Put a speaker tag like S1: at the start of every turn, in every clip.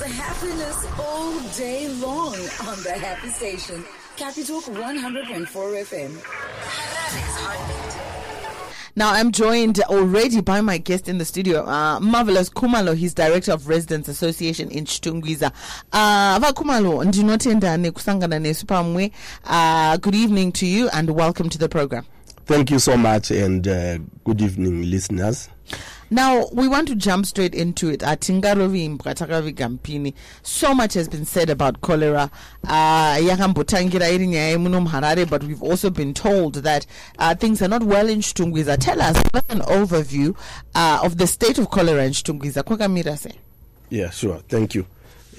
S1: It's happiness all day long on the Happy Station. Capitalk 104 FM. Harare's.
S2: Now I'm joined already by my guest in the studio, uh, Marvelous Kumalo. He's director of Residents Association in Chitungwiza. Uh, Kumalo, ndinotendane kusangana nesu pamwe. Uh, good evening to you and welcome to the program.
S3: Thank you so much, and uh, good evening, listeners.
S2: Now we want to jump straight into it. Atingarovimbwa takavigampini. So much has been said about cholera. Uh, but we've also been told that uh, things are not well in Chitungwiza. Tell us an overview uh, of the state of cholera in se.
S3: Yeah, sure. Thank you.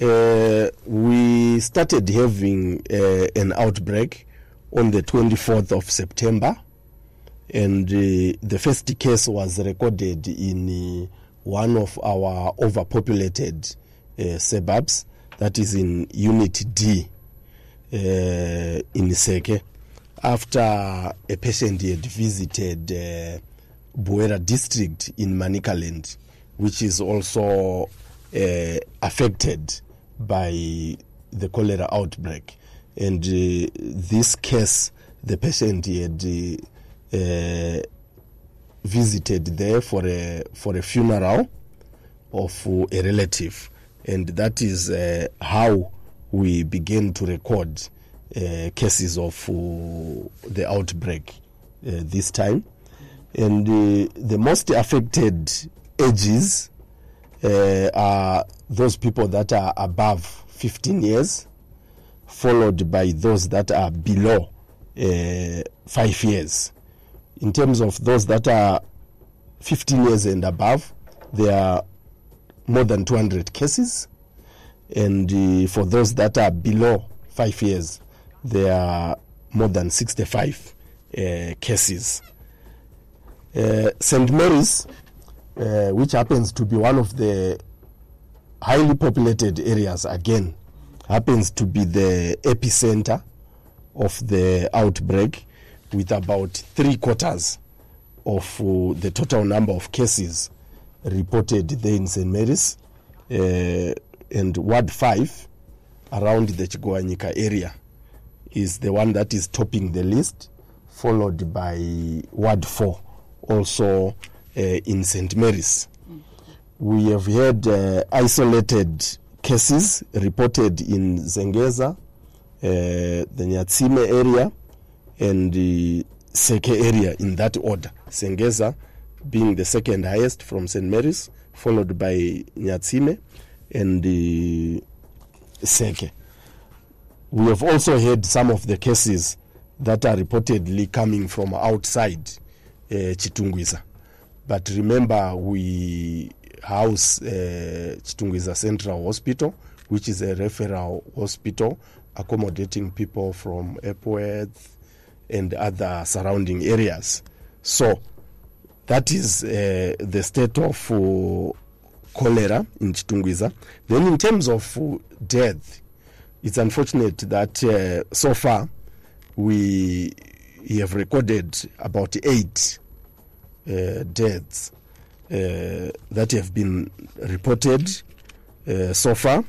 S3: Uh, we started having uh, an outbreak on the 24th of September, and uh, the first case was recorded in uh, one of our overpopulated uh, suburbs, that is in Unit D uh, in Seke, after a patient had visited uh, Buhera district in Manicaland, which is also uh, affected by the cholera outbreak. And uh, this case, the patient had uh, visited there for a for a funeral of a relative, and that is uh, how we begin to record uh, cases of uh, the outbreak uh, this time. And the most affected ages are those people that are above 15 years, followed by those that are below five years. In terms of those that are 15 years and above, there are more than 200 cases. And uh, for those that are below five years, there are more than 65 uh, cases. Uh, St. Mary's, uh, which happens to be one of the highly populated areas, again, happens to be the epicenter of the outbreak, with about three quarters of uh, the total number of cases reported there in St. Mary's. Uh, and Ward 5, around the Chigwanyika area, is the one that is topping the list, followed by Ward 4, also uh, in St. Mary's. We have had uh, isolated cases reported in Zengeza, uh, the Nyatsime area, and the Seke area in that order. Zengeza being the second highest from St. Mary's, followed by Nyatsime and the Seke. We have also had some of the cases that are reportedly coming from outside uh, Chitungwiza. But remember, we house uh, Chitungwiza Central Hospital, which is a referral hospital accommodating people from Epworth and other surrounding areas. So that is uh, the state of uh, cholera in Chitungwiza. Then, in terms of uh, death, it's unfortunate that uh, so far we have recorded about eight uh, deaths uh, that have been reported so far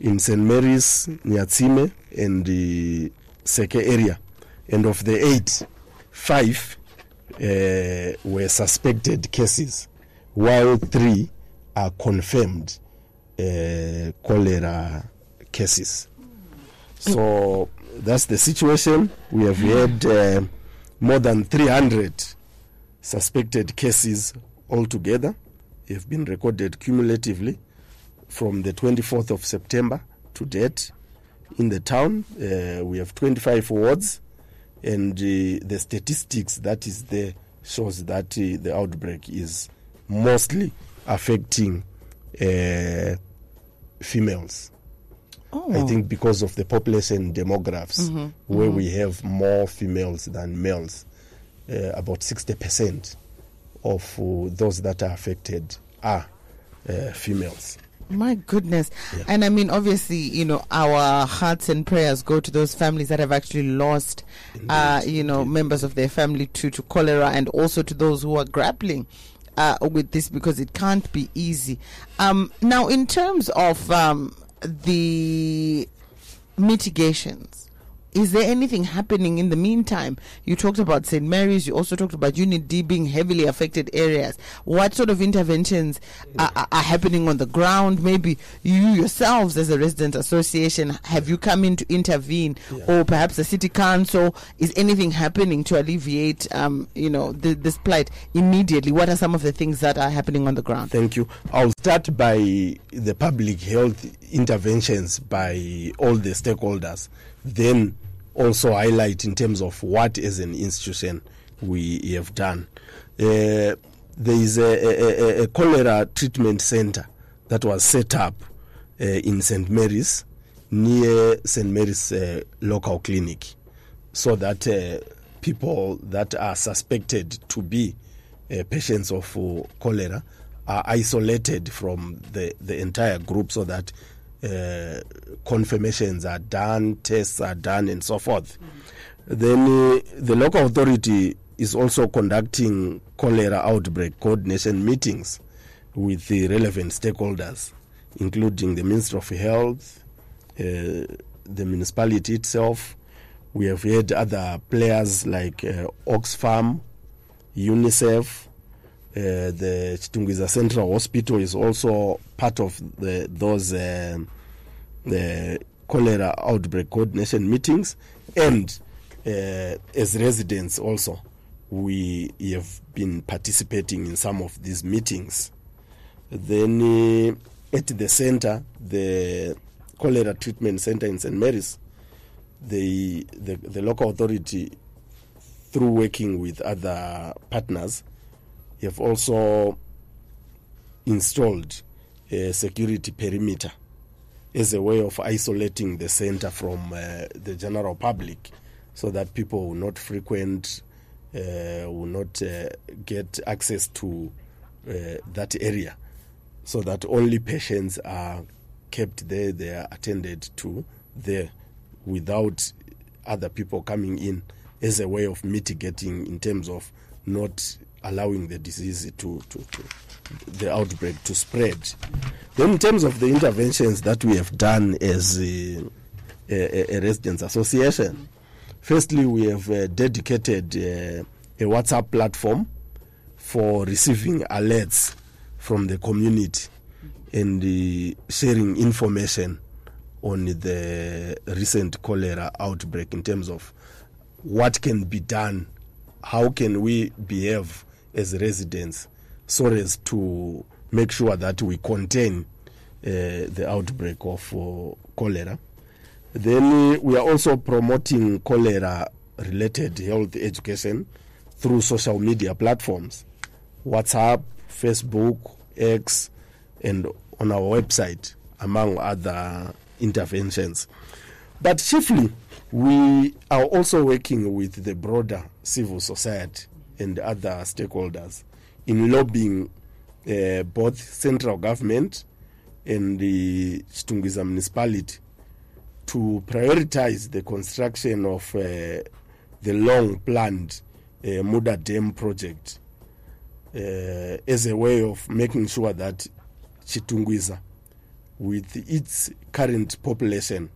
S3: in St. Mary's, Nyatsime, and the Seke area. And of the eight, five uh, were suspected cases, while three are confirmed uh, cholera cases. So that's the situation. We have had uh, more than 300 suspected cases altogether. Have been recorded cumulatively from the 24th of September to date in the town. Uh, we have 25 wards, and uh, the statistics that is there shows that uh, the outbreak is mostly affecting uh, females.
S2: Oh.
S3: I think because of the population demographs, where we have more females than males, uh, about 60% of uh, those that are affected are uh, females.
S2: My goodness. And I mean, obviously, you know, our hearts and prayers go to those families that have actually lost, uh, you know, members of their family to, to cholera and also to those who are grappling uh, with this because it can't be easy. Um, now, in terms of um, the mitigations, is there anything happening in the meantime? You talked about St. Mary's, you also talked about Unit D being heavily affected areas. What sort of interventions are, are- are happening on the ground? Maybe you yourselves, as a resident association, have you come in to intervene, or perhaps the city council? Is anything happening to alleviate, um, you know, the, this plight immediately? What are some of the things that are happening on the ground?
S3: Thank you. I'll start by the public health interventions by all the stakeholders, then also highlight in terms of what as an institution we have done. Uh, there is a, a, a- cholera treatment center that was set up uh, in St. Mary's near St. Mary's uh, local clinic so that uh, people that are suspected to be uh, patients of uh, cholera are isolated from the, the entire group so that uh, confirmations are done, tests are done, and so forth. Then uh, the local authority is also conducting cholera outbreak coordination meetings with the relevant stakeholders, including the Minister of Health, uh, the municipality itself. We have had other players like uh, Oxfam, UNICEF, uh, the Chitungwiza Central Hospital is also part of the, those um the cholera outbreak coordination meetings, and uh, as residents also, we have been participating in some of these meetings. Then uh, at the center, the cholera treatment center in St. Mary's, the, the, the local authority, through working with other partners, have also installed a security perimeter as a way of isolating the center from uh, the general public so that people will not frequent, uh, will not uh, get access to uh, that area. So that only patients are kept there, they are attended to there without other people coming in as a way of mitigating in terms of not allowing the disease to, to, to the outbreak to spread. Then, in terms of the interventions that we have done as a, a, a residents association, firstly, we have uh, dedicated uh, a WhatsApp platform for receiving alerts from the community and uh, sharing information on the recent cholera outbreak in terms of what can be done, how can we behave as residents so as to make sure that we contain uh, the outbreak of uh, cholera. Then we are also promoting cholera related health education through social media platforms WhatsApp, Facebook, X, and on our website, among other interventions. But chiefly, we are also working with the broader civil society and other stakeholders in lobbying uh, both central government and the Chitungwiza municipality to prioritize the construction of uh, the long planned uh, Muda Dam project uh, as a way of making sure that Chitungwiza, with its current population,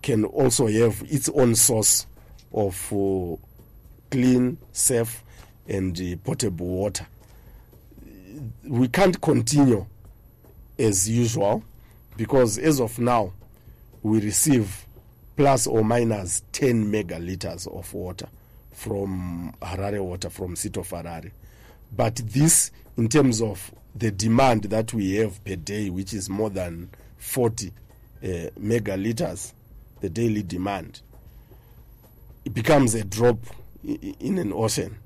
S3: can also have its own source of uh, clean, safe, and uh, potable water. We can't continue as usual because as of now, we receive plus or minus 10 megaliters of water from Harare water, from City of Harare. But this, in terms of the demand that we have per day, which is more than 40 uh, megaliters, the daily demand, it becomes a drop in an ocean.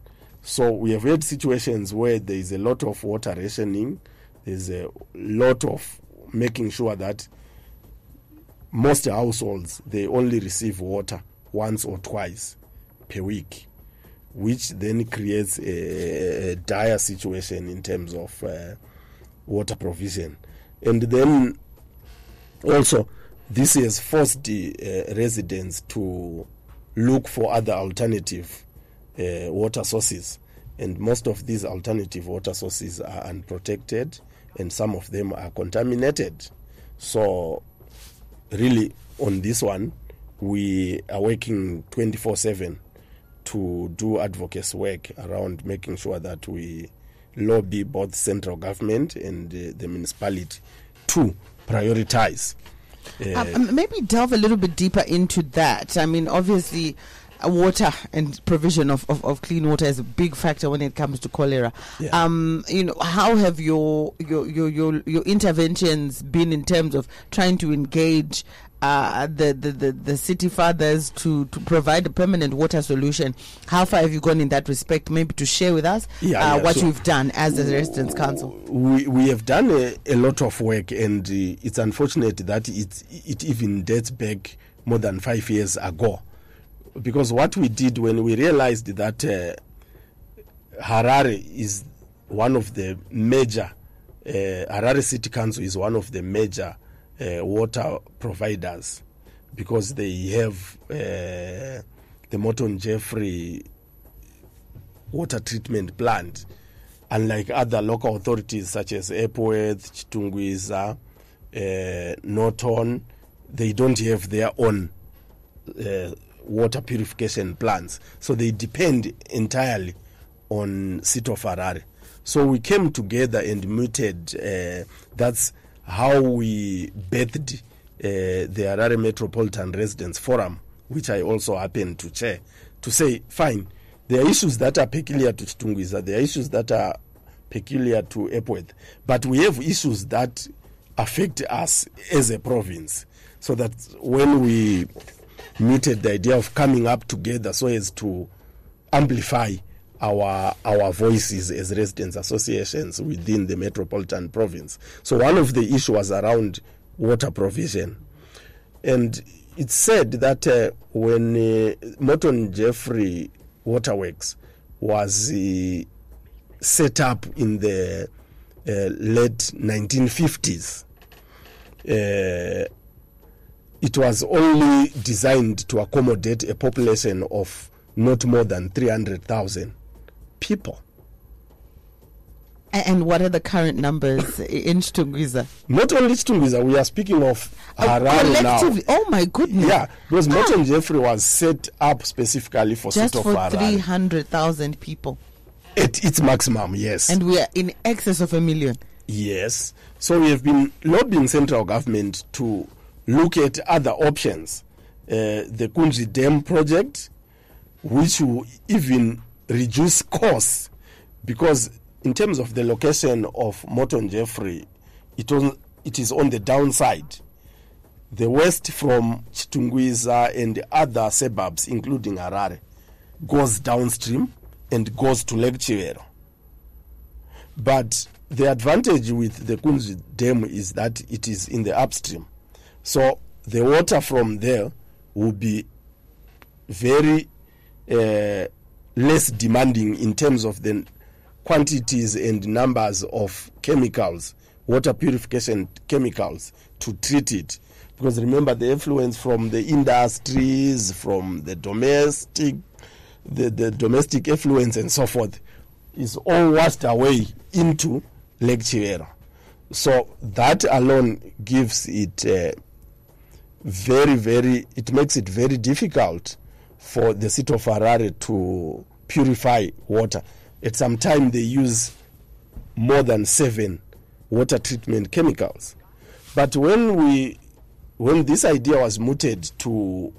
S3: So we have had situations where there is a lot of water rationing, there's a lot of making sure that most households they only receive water once or twice per week which then creates a, a dire situation in terms of uh, water provision and then also this has forced the uh, residents to look for other alternative uh, water sources and most of these alternative water sources are unprotected, and some of them are contaminated. So, really, on this one, we are working 24 7 to do advocacy work around making sure that we lobby both central government and uh, the municipality to prioritize. Uh,
S2: maybe delve a little bit deeper into that. I mean, obviously, water and provision of, of, of clean water is a big factor when it comes to cholera.
S3: Yeah.
S2: Um, you know, how have your your, your your your interventions been in terms of trying to engage uh, the, the, the, the city fathers to, to provide a permanent water solution? How far have you gone in that respect? Maybe to share with us
S3: Yeah,
S2: uh,
S3: yeah,
S2: what
S3: so-
S2: you've done as the Residents Council.
S3: we we have done a, a lot of work, and uh, it's unfortunate that it it even dates back more than five years ago, because what we did when we realized that uh, Harare is one of the major uh, Harare City Council is one of the major uh, water providers because they have uh, the Morton Jeffrey water treatment plant, unlike other local authorities such as Epworth, Chitungwiza, uh, Norton, they don't have their own uh, water purification plants. So they depend entirely on City of Harare. So we came together and mooted. Uh, that's how we birthed uh, the Harare Metropolitan Residents Forum, which I also happen to chair, to say, fine, there are issues that are peculiar to Chitungwiza, there are issues that are peculiar to Epworth, but we have issues that affect us as a province. So that when we mooted the idea of coming up together so as to amplify our our voices as residents associations within the metropolitan province. So one of the issues was around water provision, and it's said that uh, when uh, Morton Jeffrey Waterworks was uh, set up in the uh, late 1950s, uh, it was only designed to accommodate a population of not more than 300,000 people.
S2: And what are the current numbers in Chitungwiza?
S3: Not only Chitungwiza, we are speaking of oh, Harare now.
S2: Oh my goodness.
S3: Yeah, because Morton ah. Jeffrey was set up specifically for
S2: Just for 300,000 people.
S3: At its maximum, yes.
S2: And we are in excess of a million.
S3: Yes. So we have been lobbying central government to look at other options. Uh, the Kunzvi Dam project, which will even reduce costs, because in terms of the location of Morton Jeffrey, it, on, it is on the downside. The west from Chitungwiza and other suburbs, including Harare, goes downstream and goes to Lake Chivero. But the advantage with the Kunzvi Dam is that it is in the upstream. So the water from there will be very uh, less demanding in terms of the quantities and numbers of chemicals, water purification chemicals to treat it. Because remember the influence from the industries, from the domestic, the, the domestic effluence and so forth is all washed away into Lake Chivero. So that alone gives it uh, very, very, it makes it very difficult for the city of Harare to purify water. At some time, they use more than seven water treatment chemicals. But when we, when this idea was mooted to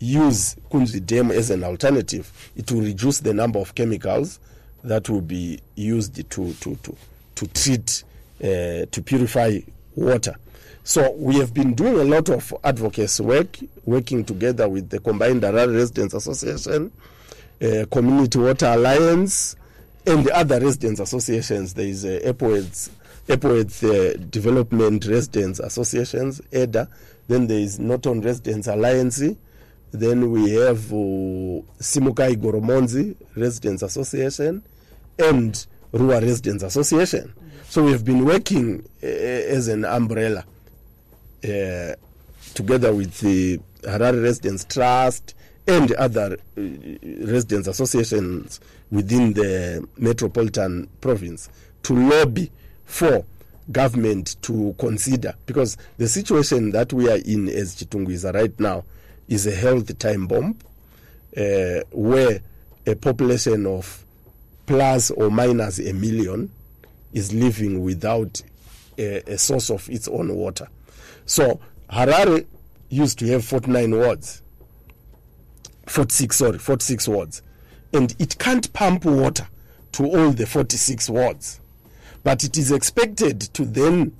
S3: use Kunzvi Dam as an alternative, it will reduce the number of chemicals that will be used to to to to treat uh, to purify water. So we have been doing a lot of advocacy work, working together with the Combined Harare Residents Association, uh, Community Water Alliance, and the other residents associations. There is uh, Epworth uh, Development Residents Associations, EDA. Then there is Norton Residents Alliance. Then we have uh, Simukai Goromonzi Residents Association and Ruwa Residents Association. So we have been working uh, as an umbrella uh, together with the Harare Residents Trust and other uh, residents associations within the metropolitan province to lobby for government to consider because the situation that we are in as Chitungwiza right now is a health time bomb uh, where a population of plus or minus a million is living without a, a source of its own water. So Harare used to have 49 wards, 46, sorry, 46 wards, and it can't pump water to all the 46 wards. But it is expected to then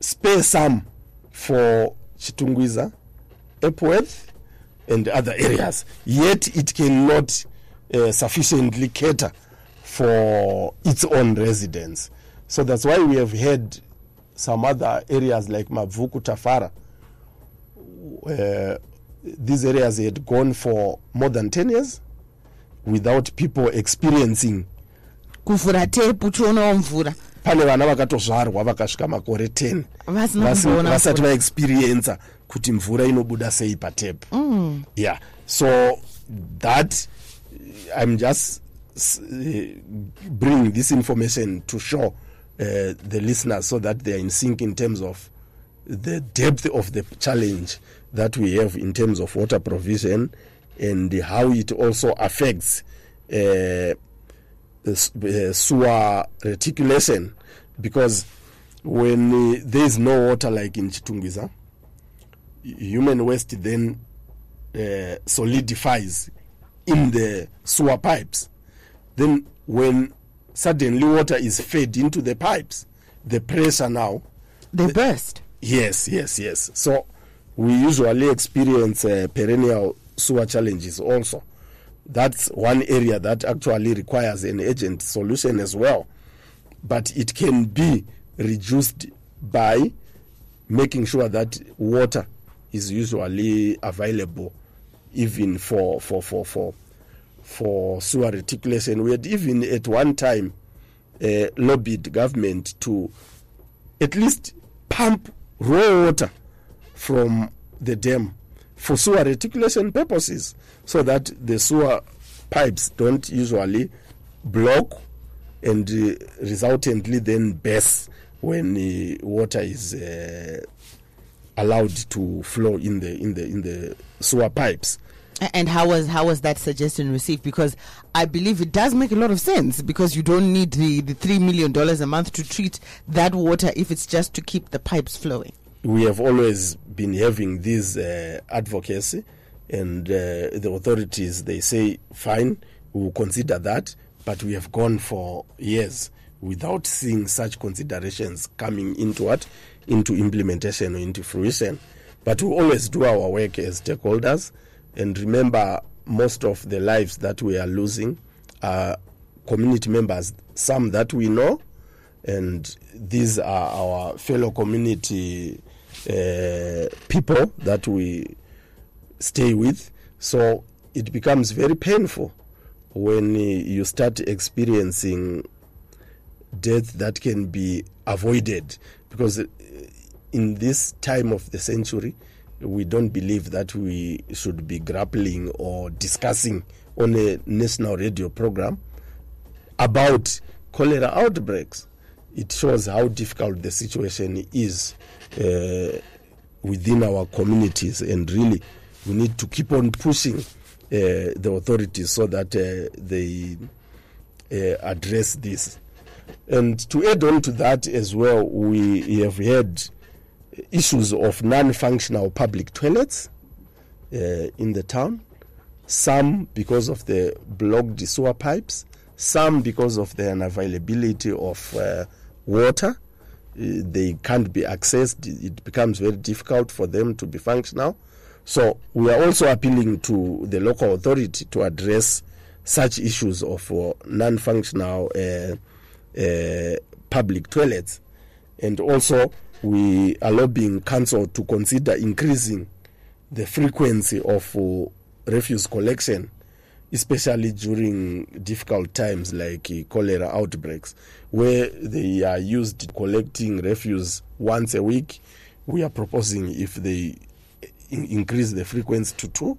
S3: spare some for Chitungwiza, Epworth, and other areas. Yet it cannot uh, sufficiently cater for its own residents. So that's why we have had some other areas like Mavuku, Tafara. Uh, these areas had gone for more than 10 years without people experiencing
S2: kuvhura tepu tionawo mvura
S3: pane vana vakatozvarwa vakasvika makore 10
S2: Vasina
S3: Vasi-
S2: kumboona
S3: vasati
S2: mvura.
S3: vaexperiensa kuti mvura inobuda sei patepu mm. yeah so that i'm just uh, bringing this information to show uh, the listeners so that they are in sync in terms of the depth of the challenge that we have in terms of water provision and how it also affects uh, sewer reticulation because when uh, there is no water like in Chitungwiza, human waste then uh, solidifies in the sewer pipes. Then when suddenly water is fed into the pipes, the pressure now
S2: they burst
S3: Yes, yes, yes. So we usually experience uh, perennial sewer challenges also. That's one area that actually requires an urgent solution as well. But it can be reduced by making sure that water is usually available even for for for for for sewer reticulation. We had even at one time uh, lobbied government to at least pump raw water from the dam for sewer reticulation purposes so that the sewer pipes don't usually block and uh, resultantly then burst when uh, water is uh, allowed to flow in the in the in the sewer pipes
S2: and how was how was that suggestion received? Because i believe it does make a lot of sense because you don't need the the 3 million dollars a month to treat that water if it's just to keep the pipes flowing.
S3: We have always been having this uh, advocacy and uh, the authorities they say fine we will consider that but we have gone for years without seeing such considerations coming into what? Into implementation or into fruition. But we always do our work as stakeholders and remember most of the lives that we are losing are community members some that we know and these are our fellow community uh, people that we stay with. So it becomes very painful when you start experiencing death that can be avoided because in this time of the century we don't believe that we should be grappling or discussing on a national radio program about cholera outbreaks. It shows how difficult the situation is uh, within our communities, and really, we need to keep on pushing uh, the authorities so that uh, they uh, address this. And to add on to that as well, we have had issues of non functional public toilets uh, in the town some because of the blocked sewer pipes, some because of the unavailability of uh, water. Uh, they can't be accessed. It becomes very difficult for them to be functional. So we are also appealing to the local authority to address such issues of uh, non-functional uh, uh, public toilets, and also we are lobbying council to consider increasing the frequency of uh, refuse collection, especially during difficult times like uh, cholera outbreaks, where they are used collecting refuse once a week. We are proposing if they in- increase the frequency to two,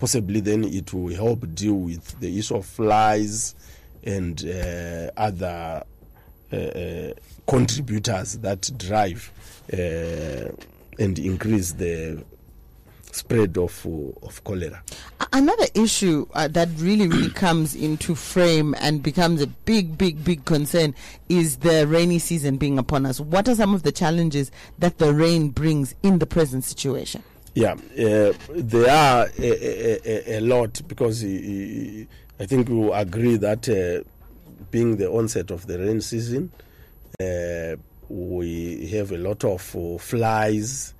S3: possibly then it will help deal with the issue of flies and uh, other uh, uh, contributors that drive uh, and increase the spread of uh, of cholera.
S2: Another issue uh, that really, really comes into frame and becomes a big, big, big concern is the rainy season being upon us. What are some of the challenges that the rain brings in the present situation?
S3: Yeah, uh, there are a, a, a, lot because uh, I think we will agree that uh, being the onset of the rain season, uh, we have a lot of uh, flies,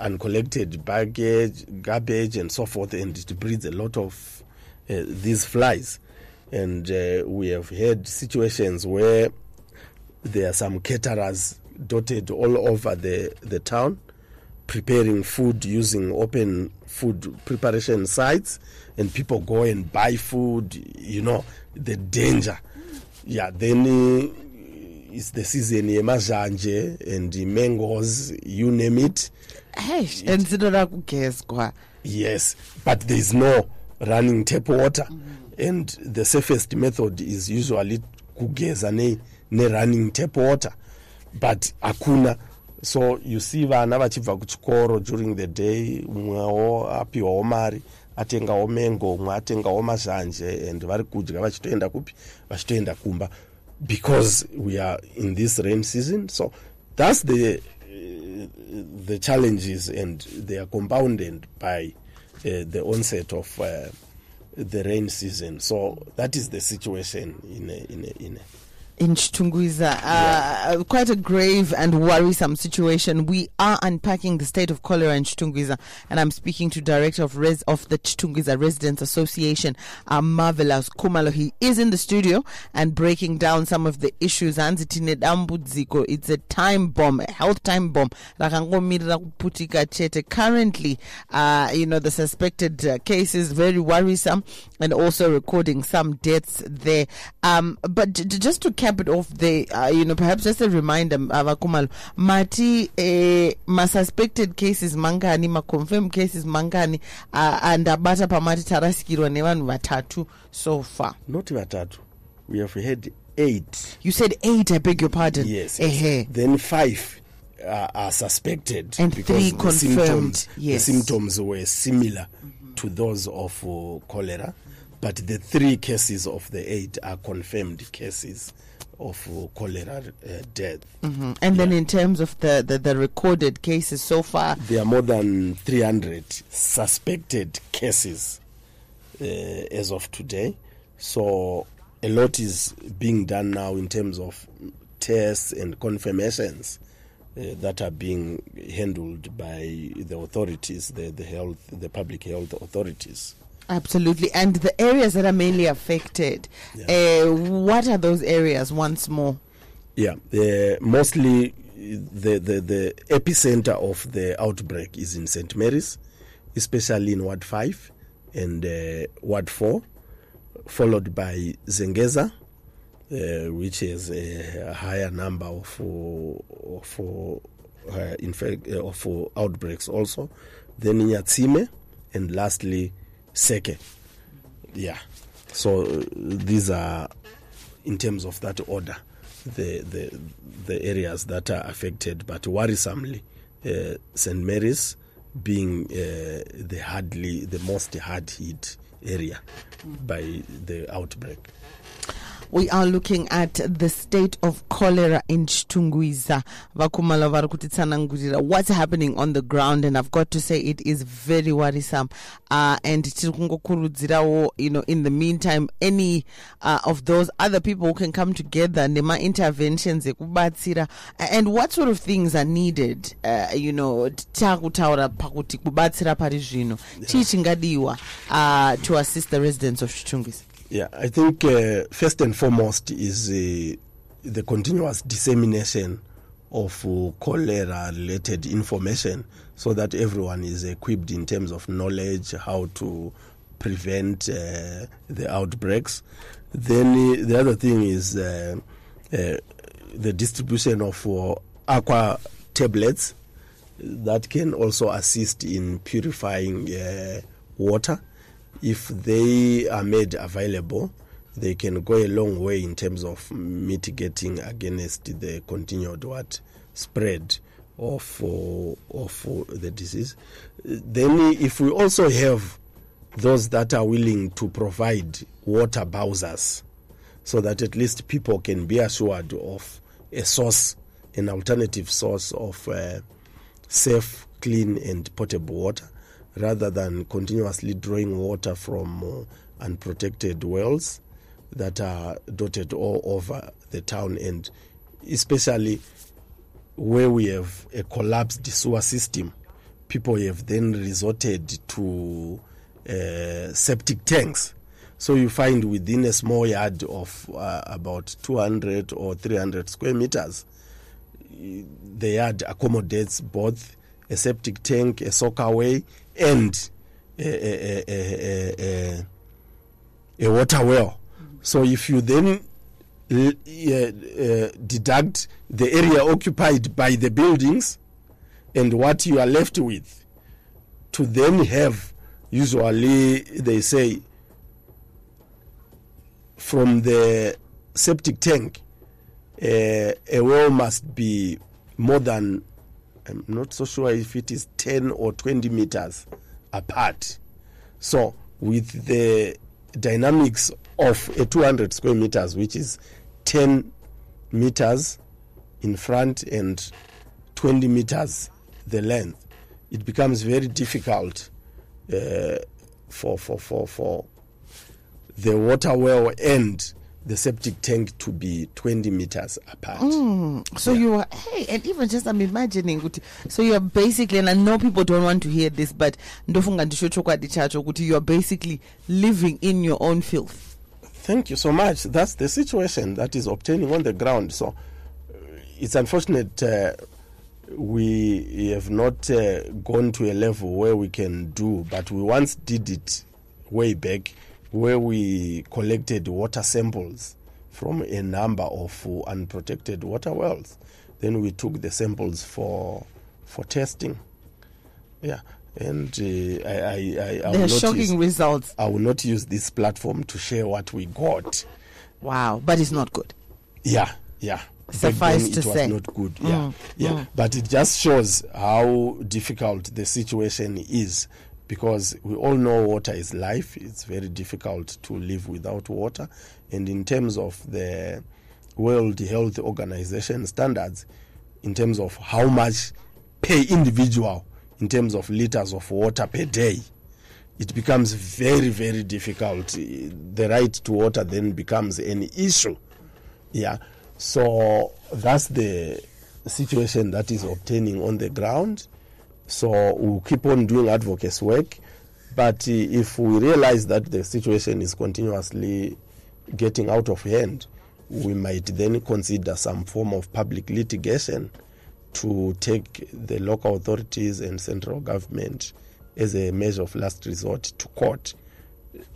S3: uncollected baggage, garbage, and so forth, and it breeds a lot of uh, these flies. And uh, we have had situations where there are some caterers dotted all over the, the town preparing food using open food preparation sites and people go and buy food you know the danger yeah then uh, it's the season yemazhanje and mangoes you name it.
S2: Hey, and zinoda kugezwa.
S3: Yes, but there is no running tap water, and the safest method is usually kugeza ne, ne tap water, but akuna. So you see vana vachibva kuchikoro during the day, umwewo apiwawo mari atengawo mengo umwe atengawo mazhanje and vari kudya vachitoenda kupi vachitoenda kumba because we are in this rain season so that's the the challenges and they are compounded by uh, the onset of uh, the rain season. So that is the situation in a, in a, in a,
S2: in Chitungwiza. Uh, Quite a grave and worrisome situation. We are unpacking the state of cholera in Chitungwiza, and I'm speaking to director of res of the Chitungwiza Residents Association, uh, Marvelous Kumalo. He is in the studio and breaking down some of the issues. It's a time bomb, a health time bomb. Rakangomirira kuputika chete. Currently, uh, you know, the suspected uh, case is very worrisome and also recording some deaths there. Um, but j- just to cap it off there, uh, you know, perhaps just a reminder, Avakumalo, Mati, eh, ma suspected cases mangani, ma confirmed cases mangani, uh, and abata pamati tarasikirwa nevanhu vatatu so far.
S3: not vatatu. We have had eight.
S2: You said eight, I beg your pardon.
S3: Yes.
S2: Ehe.
S3: Then five uh, are suspected
S2: And
S3: because
S2: three
S3: the
S2: confirmed,
S3: symptoms,
S2: yes.
S3: the symptoms were similar to those of uh, cholera, but the three cases of the eight are confirmed cases of uh, cholera uh, death.
S2: Mhm. And then in terms of the, the, the recorded cases so far,
S3: There are more than 300 suspected cases uh, as of today. So a lot is being done now in terms of tests and confirmations uh, that are being handled by the authorities, the, the health, the public health authorities.
S2: Absolutely. And the areas that are mainly affected, uh, what are those areas once more?
S3: Yeah, uh, mostly the, the, the epicenter of the outbreak is in St. Mary's, especially in Ward 5 and uh, Ward 4, followed by Zengeza, uh, which is a higher number of, of, uh, infect, uh, of outbreaks also. Then Nyatsime, and lastly, Seke. Yeah. So uh, these are, in terms of that order, the the the areas that are affected, but worrisomely, uh, St Mary's being uh, the hardly the most hard hit area by the outbreak.
S2: We are looking at the state of cholera in Chitungwiza. Vakumala vari kutitsanangurira what's happening on the ground and I've got to say it is very worrisome. Uh, and you know, in the meantime, any uh, of those other people who can come together nema interventions and what sort of things are needed, uh, you know, takutaura pakuti kubatsira pari zvino. Chii chingadiwa uh, to assist the residents of Chitungwiza?
S3: Yeah, I think uh, first and foremost is uh, the continuous dissemination of uh, cholera related information so that everyone is equipped in terms of knowledge how to prevent uh, the outbreaks. Then uh, the other thing is uh, the distribution of aqua tablets that can also assist in purifying water. If they are made available, they can go a long way in terms of mitigating against the continued what spread of uh, of uh, the disease. Then, if we also have those that are willing to provide water bowsers, so that at least people can be assured of a source, an alternative source of uh, safe, clean, and potable water, rather than continuously drawing water from uh, unprotected wells that are dotted all over the town, and especially where we have a collapsed sewer system, people have then resorted to uh, septic tanks. So you find within a small yard of uh, about 200 or 300 square meters, the yard accommodates both a septic tank, a soakaway, and a, a, a, a, water well. So if you then uh, uh, deduct the area occupied by the buildings and what you are left with, to then have, usually they say, from the septic tank, uh, a well must be more than, I'm not so sure if it is 10 or 20 meters apart. So, with the dynamics of a 200 square meters, which is 10 meters in front and 20 meters the length, it becomes very difficult uh, for, for, for, for the water well and the septic tank to be 20 meters apart.
S2: So you are, hey, and even just I'm imagining, so you're basically, and I know people don't want to hear this, but ndofunga ndisho chokwadi chacho kuti you're basically living in your own filth.
S3: Thank you so much. That's the situation that is obtaining on the ground. So uh, it's unfortunate uh, we have not uh, gone to a level where we can do, but we once did it way back where we collected water samples from a number of unprotected water wells. Then we took the samples for for testing. Yeah, and uh, I, I, I, I, will not
S2: shocking
S3: use,
S2: results.
S3: I will not use this platform to share what we got.
S2: Wow, but it's not good.
S3: Yeah, yeah.
S2: Suffice to
S3: it was
S2: say.
S3: not good. Yeah, yeah. But it just shows how difficult the situation is because we all know water is life. It's very difficult to live without water. And in terms of the World Health Organization standards, in terms of how much per individual, in terms of liters of water per day, it becomes very, very difficult. The right to water then becomes an issue. Yeah. So that's the situation that is obtaining on the ground. So we'll keep on doing advocacy work. But uh, if we realize that the situation is continuously getting out of hand, we might then consider some form of public litigation to take the local authorities and central government as a measure of last resort to court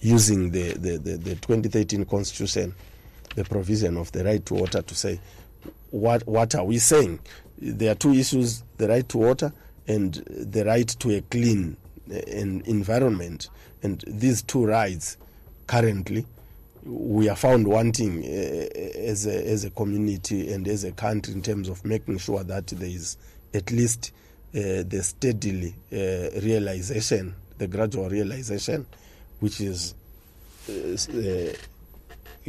S3: using the, the, the, the 2013 constitution, the provision of the right to water to say, what, what are we saying? There are two issues the right to water and the right to a clean uh, environment. And these two rights currently we are found wanting uh, as, a, as a community and as a country in terms of making sure that there is at least uh, the steadily uh, realization, the gradual realization, which is uh, uh,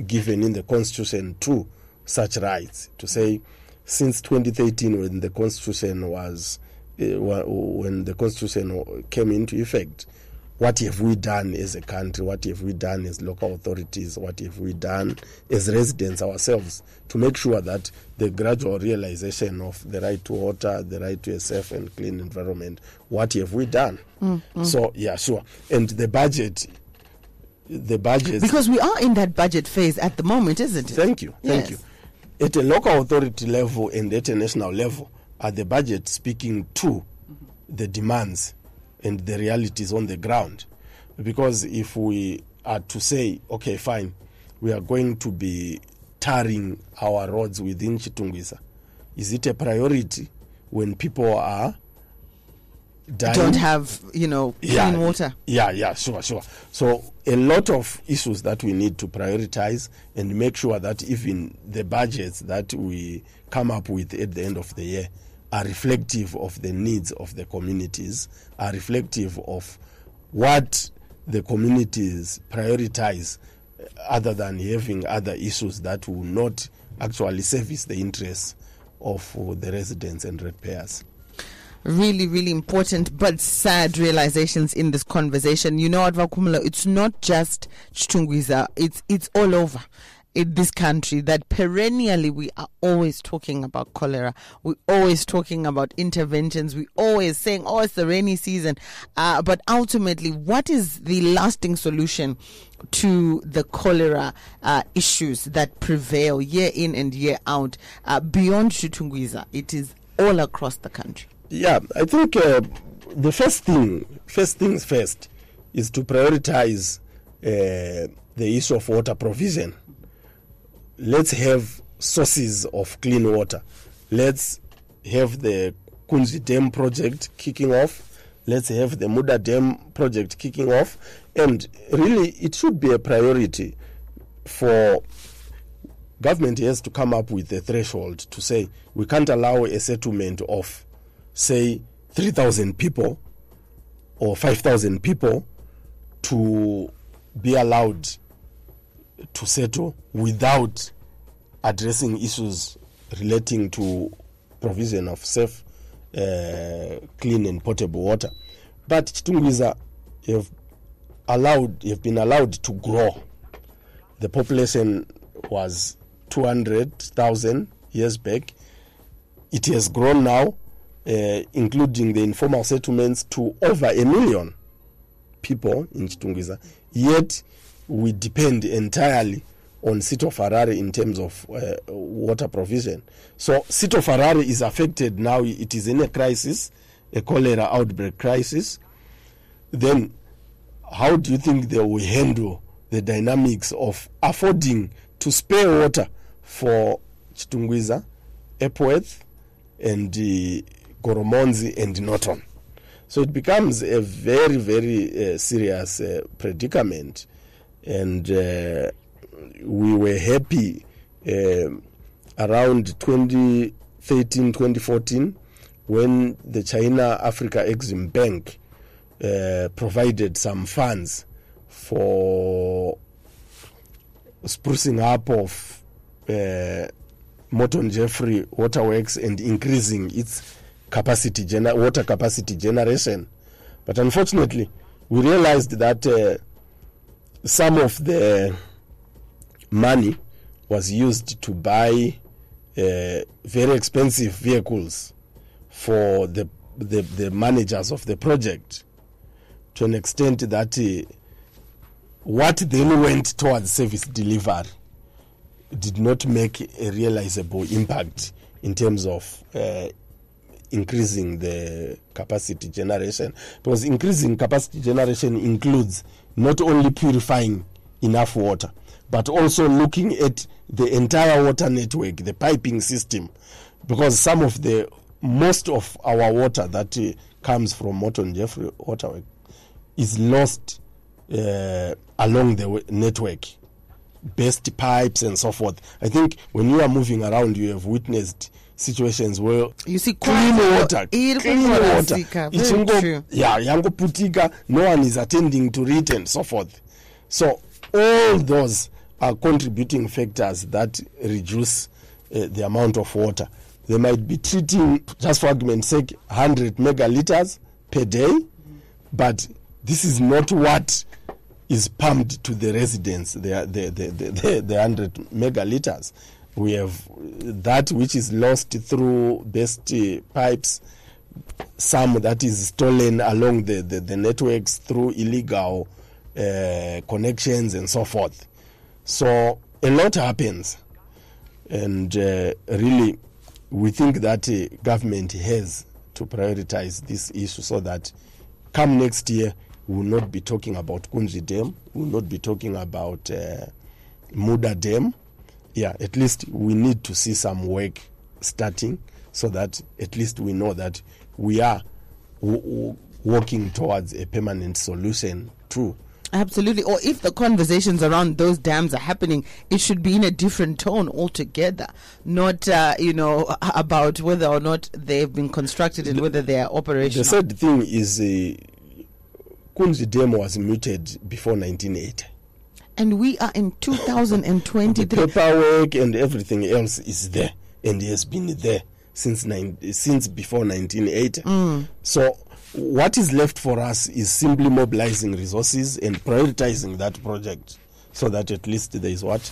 S3: given in the constitution to such rights. To say, since 2013, when the constitution was, uh, wa- Uh, when the constitution came into effect, what have we done as a country? What have we done as local authorities? What have we done as residents ourselves to make sure that the gradual realization of the right to water, the right to a safe and clean environment, what have we done? Mm, mm. So, yeah, sure. And the budget, the budget.
S2: Because we are in that budget phase at the moment, isn't it?
S3: Thank you. Thank
S2: Yes.
S3: you. At a local authority level and at a national level, are the budget speaking to the demands and the realities on the ground? Because if we are to say, okay, fine, we are going to be tarring our roads within Chitungwiza, is it a priority when people are dying.
S2: don't have you know clean water.
S3: Yeah, yeah, sure, sure. So a lot of issues that we need to prioritize and make sure that even the budgets that we come up with at the end of the year are reflective of the needs of the communities, are reflective of what the communities prioritize uh, other than having other issues that will not actually service the interests of uh, the residents and ratepayers.
S2: Really, really important but sad realizations in this conversation. You know what, Vakumula, it's not just Chitungwiza, it's it's all over in this country that perennially we are always talking about cholera. We're always talking about interventions. We're always saying, oh, it's the rainy season. Uh, but ultimately, what is the lasting solution to the cholera uh, issues that prevail year in and year out uh, beyond Chitungwiza? It is all across the country.
S3: Yeah, I think uh, the first thing, first things first, is to prioritize uh, the issue of water provision. Let's have sources of clean water. Let's have the Kunzvi Dam project kicking off. Let's have the Muda Dam project kicking off. And really, it should be a priority for government has to come up with a threshold to say we can't allow a settlement of say 3,000 people or 5,000 people to be allowed to settle without addressing issues relating to provision of safe, uh, clean and potable water. But Chitungwiza have allowed, have been allowed to grow. The population was 200,000 years back. It has grown now uh, including the informal settlements, to over a million people in Chitungwiza. Yet we depend entirely on Sito Harare in terms of uh, water provision. So Sito Harare is affected now. It is in a crisis, a cholera outbreak crisis. Then, how do you think they will handle the dynamics of affording to spare water for Chitungwiza, Epworth, and uh, Goromonzi, and Norton. So it becomes a very, very uh, serious uh, predicament. And uh, we were happy um, around 2013, 2014 when the China Africa Exim Bank uh, provided some funds for sprucing up of uh, Morton Jeffrey Waterworks and increasing its capacity gener- water capacity generation. But unfortunately, we realized that uh, some of the money was used to buy uh, very expensive vehicles for the, the, the managers of the project to an extent that uh, what then went towards service delivery did not make a realizable impact in terms of uh, increasing the capacity generation. Because increasing capacity generation includes not only purifying enough water but also looking at the entire water network the piping system because some of the most of our water that uh, comes from Morton Jeffrey waterwork is lost uh, along the network. Best pipes and so forth. I think when you are moving around you have witnessed situations where
S2: You see,
S3: clean water, clean water, ichingo,
S2: true.
S3: yeah, yangoputika, no one is attending to it and so forth. So all those are contributing factors that reduce uh, the amount of water. They might be treating, just for argument's sake, 100 megaliters per day, but this is not what is pumped to the residents, the, the, the, the, the, the 100 megaliters. We have that which is lost through best uh, pipes, some that is stolen along the, the, the networks through illegal uh, connections and so forth. So a lot happens. And uh, really, we think that uh, government has to prioritize this issue so that come next year, we will not be talking about Kunzvi Dam, we will not be talking about uh, Muda Dam. Yeah, at least we need to see some work starting so that at least we know that we are w- w- working towards a permanent solution too.
S2: Absolutely. Or if the conversations around those dams are happening, it should be in a different tone altogether, not uh, you know about whether or not they've been constructed and whether they are operational.
S3: The sad thing is, uh, Kunzvi Dam was muted before 1980.
S2: And we are in
S3: The
S2: 2023.
S3: paperwork and everything else is there and has been there since nine, since before 1980.
S2: Mm.
S3: So what is left for us is simply mobilizing resources and prioritizing that project so that at least there is what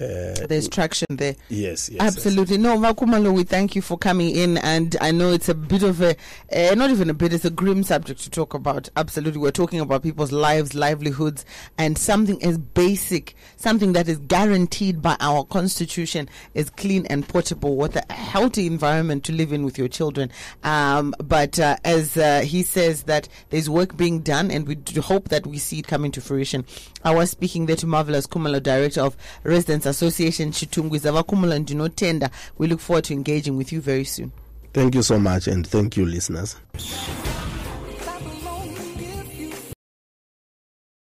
S3: uh,
S2: There's traction there.
S3: yes, yes yes.
S2: Absolutely. No, Vakumalo, we thank you for coming in. And I know it's a bit of a, uh, not even a bit, it's a grim subject to talk about. Absolutely. We're talking about people's lives, livelihoods, and something as basic, something that is guaranteed by our constitution is clean and portable What a healthy environment to live in with your children. Um, but uh, as uh, he says that there's work being done and we do hope that we see it coming to fruition. I was speaking there to Marvelous Kumalo, Director of Residents Association Chitungwiza Vakumalo and do not tender. We look forward to engaging with you very soon.
S3: Thank you so much and thank you listeners.